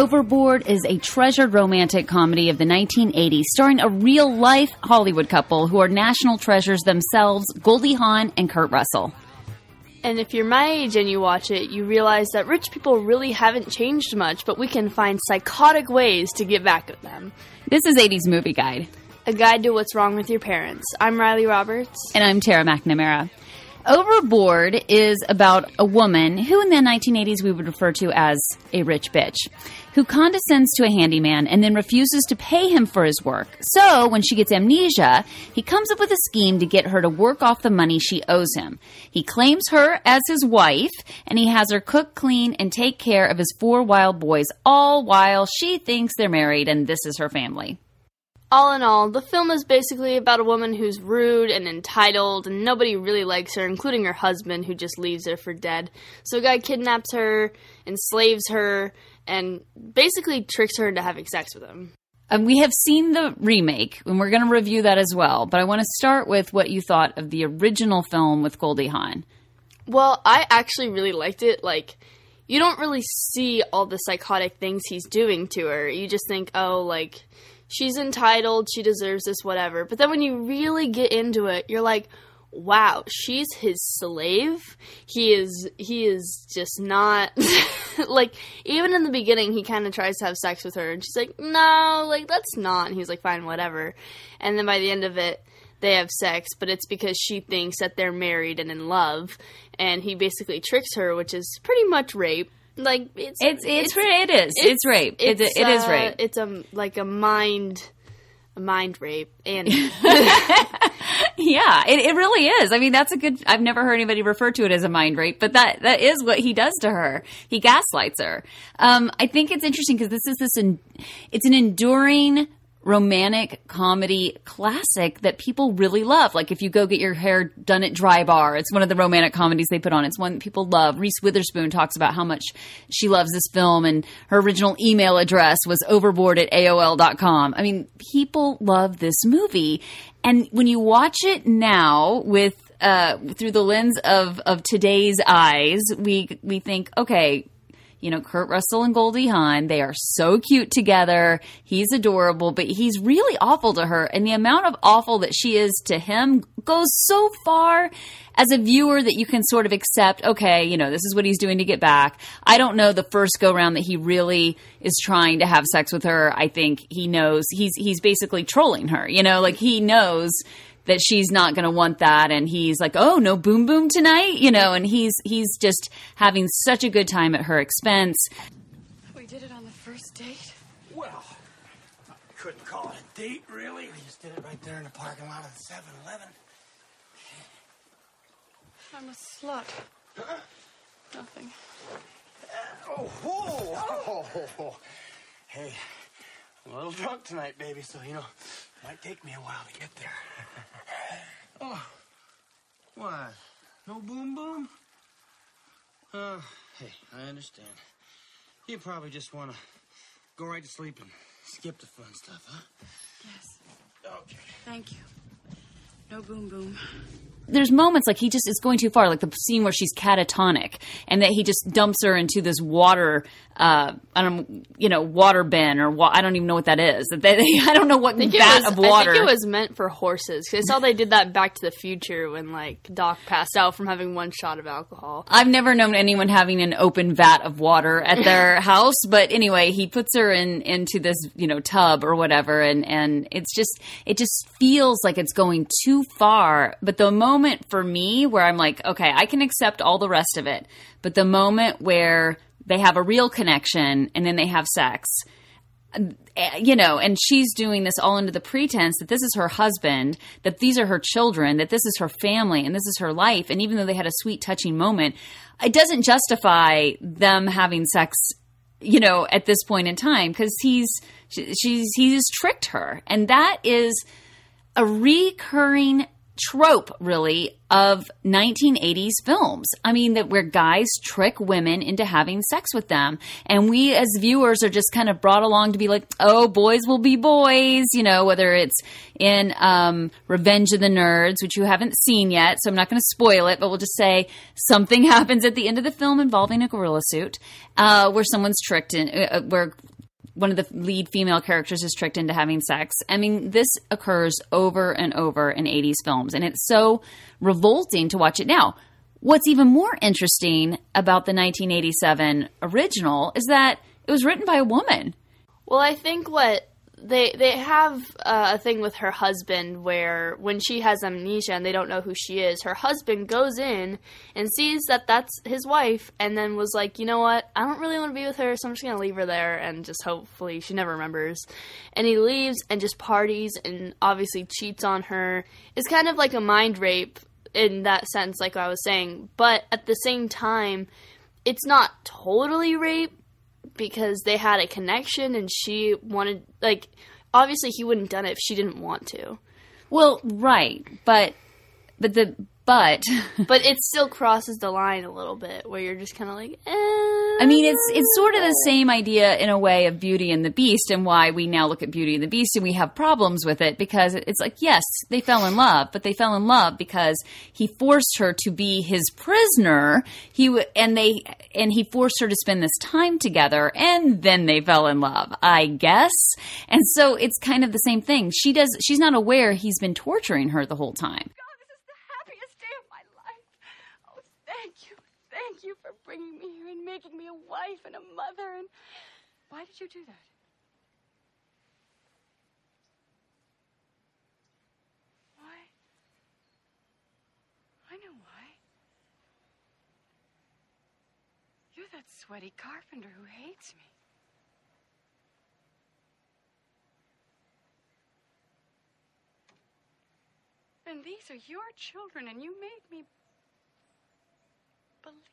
Overboard is a treasured romantic comedy of the 1980s starring a real life Hollywood couple who are national treasures themselves, Goldie Hawn and Kurt Russell. And if you're my age and you watch it, you realize that rich people really haven't changed much, but we can find psychotic ways to get back at them. This is 80s Movie Guide. A guide to what's wrong with your parents. I'm Riley Roberts. And I'm Tara McNamara. Overboard is about a woman who in the 1980s we would refer to as a rich bitch, who condescends to a handyman and then refuses to pay him for his work. So when she gets amnesia, he comes up with a scheme to get her to work off the money she owes him. He claims her as his wife and he has her cook, clean, and take care of his four wild boys, all while she thinks they're married and this is her family. All in all, the film is basically about a woman who's rude and entitled, and nobody really likes her, including her husband, who just leaves her for dead. So a guy kidnaps her, enslaves her, and basically tricks her into having sex with him. Um, we have seen the remake, and we're going to review that as well. But I want to start with what you thought of the original film with Goldie Hawn. Well, I actually really liked it. Like, you don't really see all the psychotic things he's doing to her. You just think, oh, like she's entitled, she deserves this, whatever. But then when you really get into it, you're like, wow, she's his slave. He is he is just not like even in the beginning he kind of tries to have sex with her and she's like, "No, like that's not." And he's like, "Fine, whatever." And then by the end of it, they have sex, but it's because she thinks that they're married and in love, and he basically tricks her, which is pretty much rape like it's it's it's, it's it is. It's, it's rape. It's, it, it is uh, rape. it's a like a mind a mind rape. And yeah it, it really is. I mean that's a good i've never heard anybody refer to it as a mind rape but that that is what he does to her. He gaslights her. Um, i think it's interesting because this is this in, it's an enduring romantic comedy classic that people really love. Like if you go get your hair done at Drybar, it's one of the romantic comedies they put on. It's one people love. Reese Witherspoon talks about how much she loves this film and her original email address was overboard at AOL.com. I mean, people love this movie. And when you watch it now with uh, through the lens of, of today's eyes, we we think, okay, you know, Kurt Russell and Goldie Hawn, they are so cute together. He's adorable, but he's really awful to her. And the amount of awful that she is to him goes so far as a viewer that you can sort of accept, okay, you know, this is what he's doing to get back. I don't know the first go round that he really is trying to have sex with her. I think he knows he's he's basically trolling her, you know, like he knows that she's not going to want that and he's like oh no boom boom tonight you know and he's he's just having such a good time at her expense. We did it on the first date. Well I couldn't call it a date really. We just did it right there in the parking lot of the 7-eleven i'm a slut. Huh? nothing. Uh, oh, oh, oh, oh, hey I'm a little drunk tonight, baby, so you know, it might take me a while to get there. oh, what? No boom boom? Uh, hey, I understand. You probably just want to go right to sleep and skip the fun stuff, huh? Yes. Okay. Thank you. No boom boom there's moments like he just is going too far, like the scene where she's catatonic, and that he just dumps her into this water, uh, I don't, you know, water bin or wa- I don't even know what that is. I don't know what vat was, of water. I think it was meant for horses because I saw they did that Back to the Future when like Doc passed out from having one shot of alcohol. I've never known anyone having an open vat of water at their house, but anyway, he puts her in into this you know tub or whatever, and and it's just it just feels like it's going too far. But the moment moment for me where I'm like, okay, I can accept all the rest of it. But the moment where they have a real connection and then they have sex, eh, you know, and she's doing this all under the pretense that this is her husband, that these are her children, that this is her family, and this is her life. And even though they had a sweet, touching moment, it doesn't justify them having sex, you know, at this point in time because he's she's he's tricked her, and that is a recurring trope, really, of 1980s films. I mean, that where guys trick women into having sex with them. And we as viewers are just kind of brought along to be like, oh, boys will be boys, you know, whether it's in um, Revenge of the Nerds, which you haven't seen yet, so I'm not going to spoil it, but we'll just say something happens at the end of the film involving a gorilla suit, uh, where someone's tricked in, uh, uh where one of the lead female characters is tricked into having sex. I mean, this occurs over and over in 80s films, and it's so revolting to watch it now. What's even more interesting about the 1987 original is that it was written by a woman. Well, I think what they they have uh, a thing with her husband where when she has amnesia and they don't know who she is, her husband goes in and sees that that's his wife, and then was like, you know what, I don't really want to be with her, so I'm just gonna leave her there and just hopefully she never remembers. And he leaves and just parties and obviously cheats on her. It's kind of like a mind rape in that sense, like I was saying, but at the same time, it's not totally rape because they had a connection and she wanted like obviously he wouldn't done it if she didn't want to. Well, right, but but the but But it still crosses the line a little bit where you're just kind of like, eh. I mean, it's it's sort of the same idea in a way of Beauty and the Beast, and why we now look at Beauty and the Beast and we have problems with it because it's like, yes, they fell in love, but they fell in love because he forced her to be his prisoner. He and they and he forced her to spend this time together, and then they fell in love, I guess. And so it's kind of the same thing. She does. She's not aware he's been torturing her the whole time. God, this is the happiest day of my life. Oh, thank you. Thank you for bringing me here and making me a wife and a mother. And why did you do that? Why? I know why. You're that sweaty carpenter who hates me. And these are your children, and you made me believe them.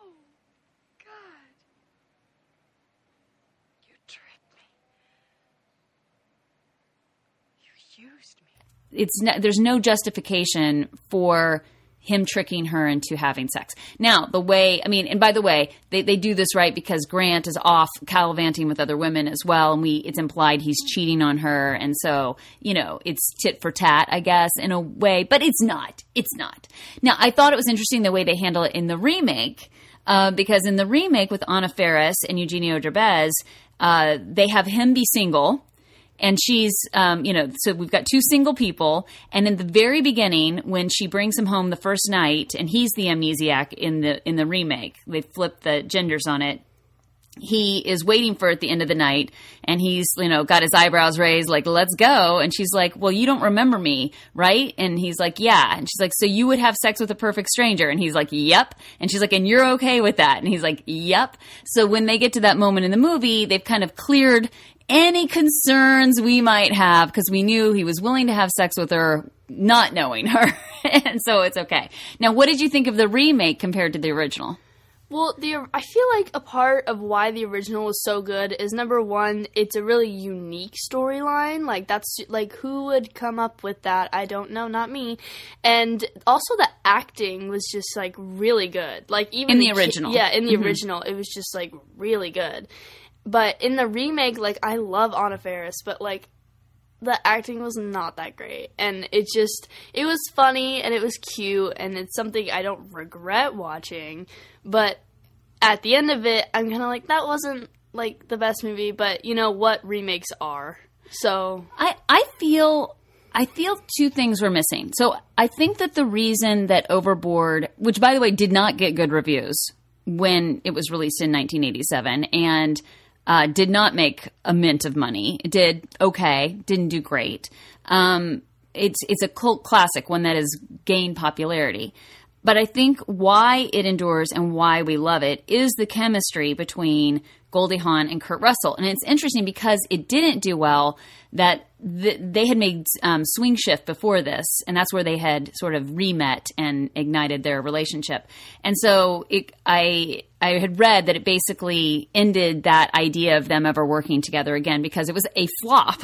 Oh, God. You tricked me. You used me. it's no, there's no justification for him tricking her into having sex. Now, the way, I mean, and by the way, they, they do this right because Grant is off gallivanting with other women as well, and we it's implied he's cheating on her, and so you know it's tit for tat, I guess, in a way, but it's not. It's not. Now, I thought it was interesting the way they handle it in the remake. Uh, because in the remake with Anna Faris and Eugenio Derbez, uh, they have him be single, and she's um, you know so we've got two single people and in the very beginning when she brings him home the first night and he's the amnesiac in the in the remake they flip the genders on it he is waiting for at the end of the night and he's you know got his eyebrows raised like let's go. And she's like well you don't remember me right? And he's like yeah. And she's like so you would have sex with a perfect stranger? And he's like yep. And she's like and you're okay with that? And he's like yep. So when they get to that moment in the movie they've kind of cleared any concerns we might have because we knew he was willing to have sex with her not knowing her. And so it's okay. Now what did you think of the remake compared to the original Well, the I feel like a part of why the original was so good is number one, it's a really unique storyline. Like that's like who would come up with that? I don't know, not me. And also the acting was just like really good. Like even In the original. yeah, in the mm-hmm. original, it was just like really good. But in the remake, like I love Anna Faris, but like the acting was not that great. And it just it was funny and it was cute and it's something i don't regret watching. But at the end of it i'm kind of like that wasn't like the best movie but you know what remakes are. So I, I feel I feel two things were missing. So I think that the reason that Overboard, which by the way did not get good reviews when it was released in 1987, and uh, did not make a mint of money. It did okay, didn't do great. Um, it's it's a cult classic, one that has gained popularity. But I think why it endures and why we love it is the chemistry between Goldie Hawn and Kurt Russell. And it's interesting because it didn't do well that th- they had made um, Swing Shift before this, and that's where they had sort of remet and ignited their relationship. And so it, I I had read that it basically ended that idea of them ever working together again because it was a flop.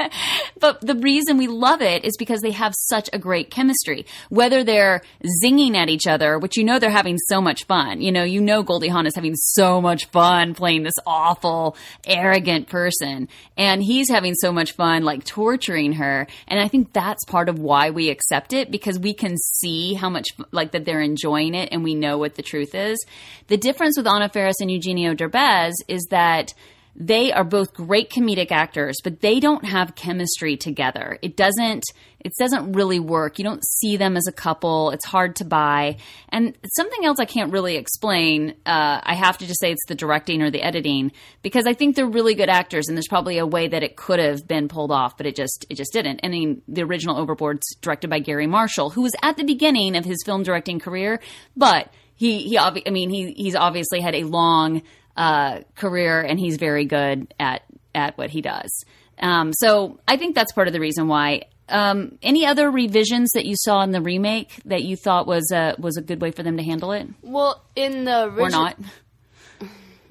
but the reason we love it is because they have such a great chemistry. Whether they're zinging at each other, which you know they're having so much fun. You know, you know Goldie Hawn is having so much fun playing this awful, arrogant person. And he's having so much fun, like torturing her. And I think that's part of why we accept it because we can see how much, like, that they're enjoying it and we know what the truth is. The difference with Anna Faris and Eugenio Derbez is that they are both great comedic actors, but they don't have chemistry together. It doesn't it doesn't really work. You don't see them as a couple. It's hard to buy. And something else I can't really explain. Uh, I have to just say it's the directing or the editing because I think they're really good actors, and there's probably a way that it could have been pulled off, but it just it just didn't. I mean, the original Overboard's directed by Garry Marshall, who was at the beginning of his film directing career, but he he. Obvi- I mean, he he's obviously had a long uh, career, and he's very good at at what he does. Um, so I think that's part of the reason why. Um, any other revisions that you saw in the remake that you thought was a was a good way for them to handle it, Well, in the or original, not?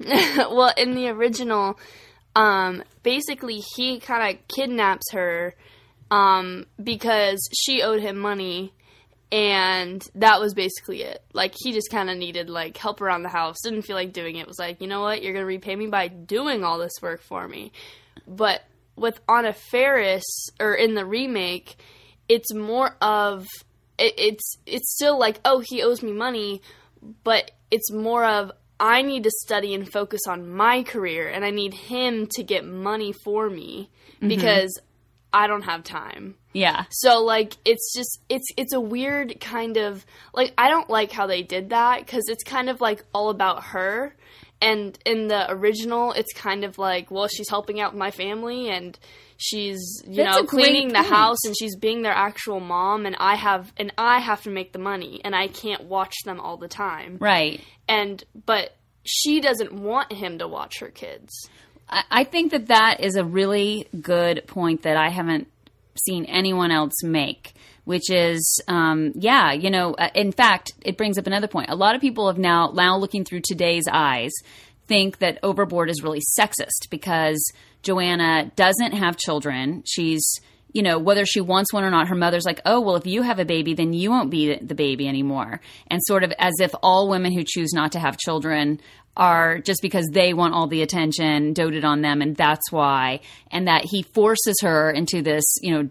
well, in the original, um, basically he kind of kidnaps her um, because she owed him money, and that was basically it. Like he just kind of needed like help around the house. Didn't feel like doing it. Was like, you know what? You're gonna repay me by doing all this work for me. But with Anna Faris or in the remake, it's more of it, it's it's still like oh he owes me money, but it's more of I need to study and focus on my career, and I need him to get money for me mm-hmm. because I don't have time. Yeah, So like it's just it's it's a weird kind of like I don't like how they did that cuz it's kind of like all about her and in the original it's kind of like well she's helping out my family and she's you That's know cleaning the house and she's being their actual mom and I have and I have to make the money and I can't watch them all the time. right. And but she doesn't want him to watch her kids. I think that that is a really good point that I haven't seen anyone else make, which is, um, yeah, you know, uh, in fact, it brings up another point. A lot of people have now, now looking through today's eyes, think that Overboard is really sexist because Joanna doesn't have children. She's, you know, whether she wants one or not, her mother's like, oh, well, if you have a baby, then you won't be the baby anymore. And sort of as if all women who choose not to have children are just because they want all the attention doted on them and that's why. And that he forces her into this you know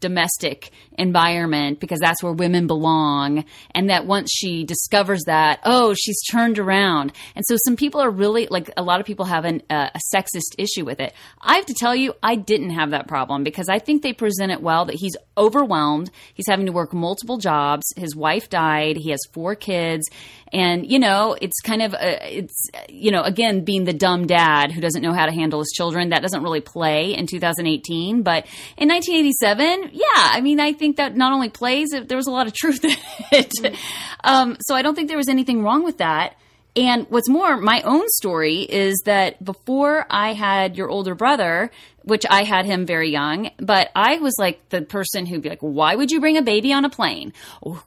domestic environment because that's where women belong. And that once she discovers that oh she's turned around. And so some people are really like a lot of people have an, uh, a sexist issue with it. I have to tell you i didn't have that problem because i think they present it well that he's overwhelmed. He's having to work multiple jobs. His wife died. He has four kids. And you know it's kind of a, it's you know again being the dumb dad who doesn't know how to handle his children that doesn't really play in 2018 but in 1987 yeah i mean i think that not only plays there was a lot of truth in it um, so i don't think there was anything wrong with that and what's more, my own story is that before I had your older brother, which I had him very young, but I was like the person who'd be like, why would you bring a baby on a plane?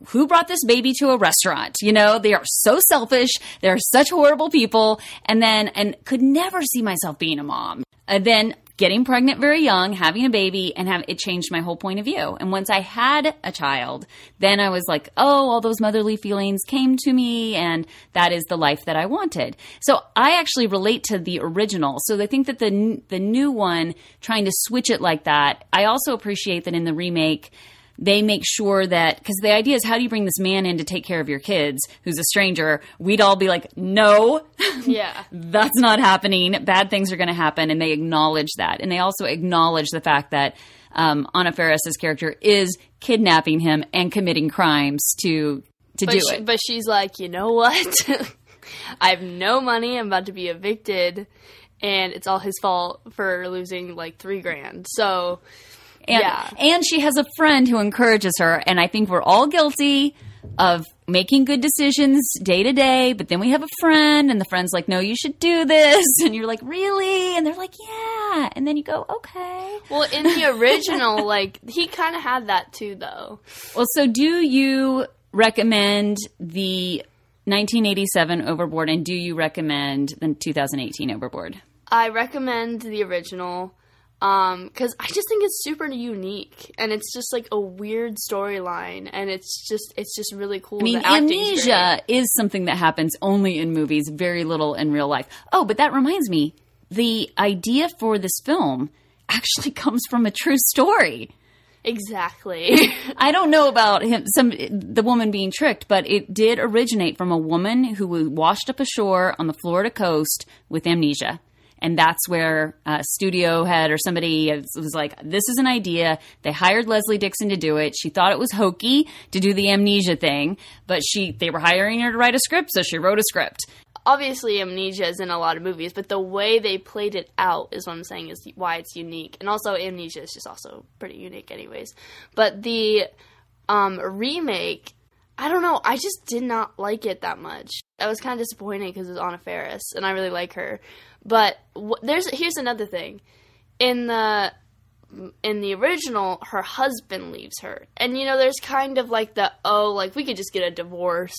Who brought this baby to a restaurant? You know, they are so selfish. They're such horrible people. And then, and could never see myself being a mom. And then getting pregnant very young, having a baby, and have it changed my whole point of view. And once I had a child, then I was like, oh, all those motherly feelings came to me, and that is the life that I wanted. So I actually relate to the original. So I think that the the new one trying to switch it like that, I also appreciate that in the remake they make sure that because the idea is how do you bring this man in to take care of your kids who's a stranger we'd all be like no Yeah. that's not happening. Bad things are going to happen, and they acknowledge that, and they also acknowledge the fact that um, Anna Faris's character is kidnapping him and committing crimes to to But, do she, it. but she's like, you know what? I have no money. I'm about to be evicted, and it's all his fault for losing like three grand. So And, yeah. and she has a friend who encourages her, and I think we're all guilty of making good decisions day to day, but then we have a friend, and the friend's like, no, you should do this. And you're like, really? And they're like, yeah. And then you go, okay. Well, in the original, like he kind of had that too, though. Well, so do you recommend the 1987 Overboard, and do you recommend the 2018 Overboard? I recommend the original. Um, cause I just think it's super unique and it's just like a weird storyline and it's just, it's just really cool. I mean, amnesia is something that happens only in movies, very little in real life. Oh, but that reminds me, the idea for this film actually comes from a true story. Exactly. I don't know about him, some the woman being tricked, but it did originate from a woman who was washed up ashore on the Florida coast with amnesia. And that's where uh, studio head or somebody was like, "This is an idea." They hired Leslie Dixon to do it. She thought it was hokey to do the amnesia thing, but she they were hiring her to write a script, so she wrote a script. Obviously, Amnesia is in a lot of movies, but the way they played it out is what I'm saying is why it's unique. And also, Amnesia is just also pretty unique, anyways. But the um, remake, I don't know. I just did not like it that much. I was kind of disappointed because it was Anna Faris, and I really like her. But w- there's here's another thing. In the in the original, her husband leaves her. And you know, there's kind of like the oh, like we could just get a divorce.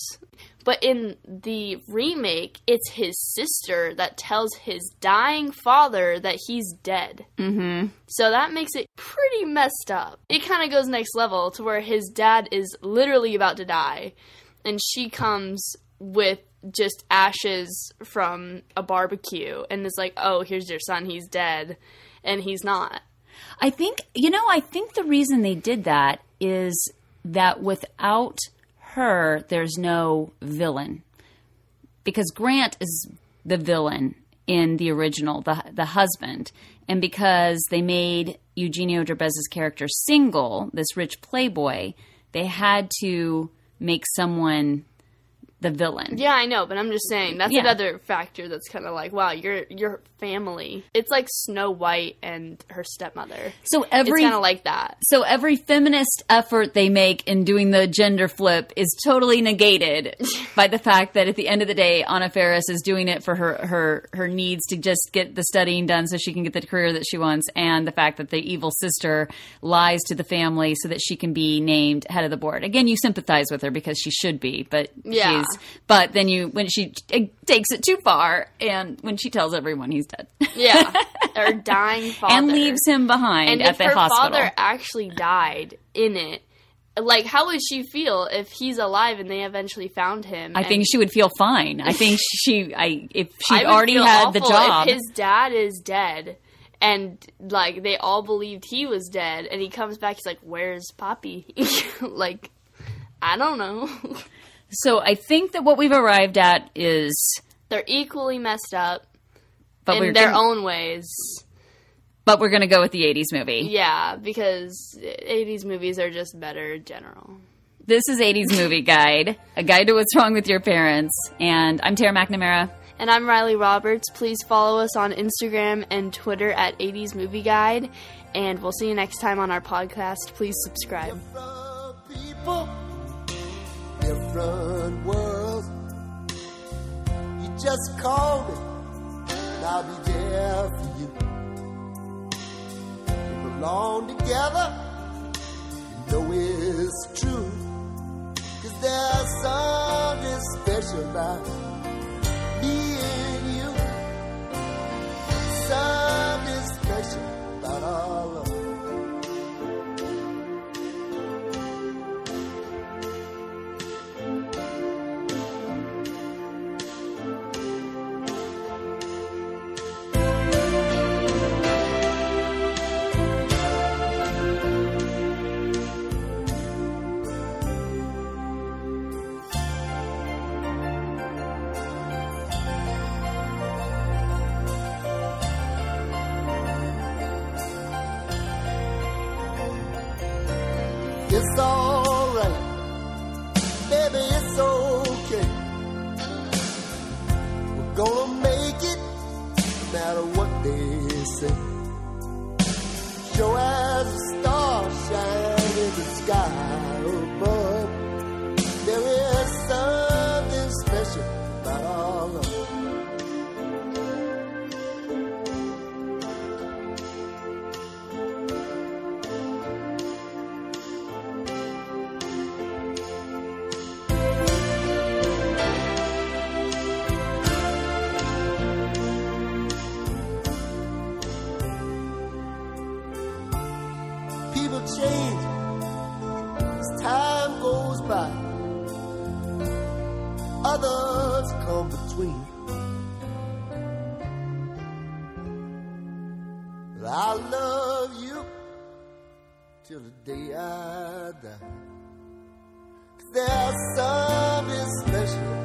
But in the remake, it's his sister that tells his dying father that he's dead. Mm-hmm. So that makes it pretty messed up. It kind of goes next level to where his dad is literally about to die, and she comes with just ashes from a barbecue and is like, "Oh, here's your son. He's dead," and he's not. I think, you know, I think the reason they did that is that without her, there's no villain. Because Grant is the villain in the original, the, the husband. And because they made Eugenio Derbez's character single, this rich playboy, they had to make someone the villain. Yeah, I know, but I'm just saying that's Yeah. another factor that's kind of like, wow, your your family. It's like Snow White and her stepmother. So every kind of like that. So every feminist effort they make in doing the gender flip is totally negated by the fact that at the end of the day, Anna Faris is doing it for her her her needs to just get the studying done so she can get the career that she wants, and the fact that the evil sister lies to the family so that she can be named head of the board. Again, you sympathize with her because she should be, but Yeah. But then you when she it takes it too far, and when she tells everyone he's dead, Yeah, her dying father and leaves him behind And at if the her hospital. father actually died in it, like how would she feel if he's alive and they eventually found him? I think she would feel fine. I think she, I if she'd already had the job. His dad is dead, and like they all believed he was dead, and he comes back, he's like, "Where's Poppy?" like, I don't know. So I think that what we've arrived at is, They're equally messed up but in their gonna, own ways. but we're gonna go with the '80s movie. Yeah, because 80s movies are just better in general. This is '80s movie guide, a guide to what's wrong with your parents. And I'm Tara McNamara. And I'm Riley Roberts. Please follow us on Instagram and Twitter at 80s Movie Guide. And we'll see you next time on our podcast. Please subscribe. Different worlds. You just call me, and I'll be there for you. We belong together, you know it's true. Cause there's something special about till the day I die. There's something special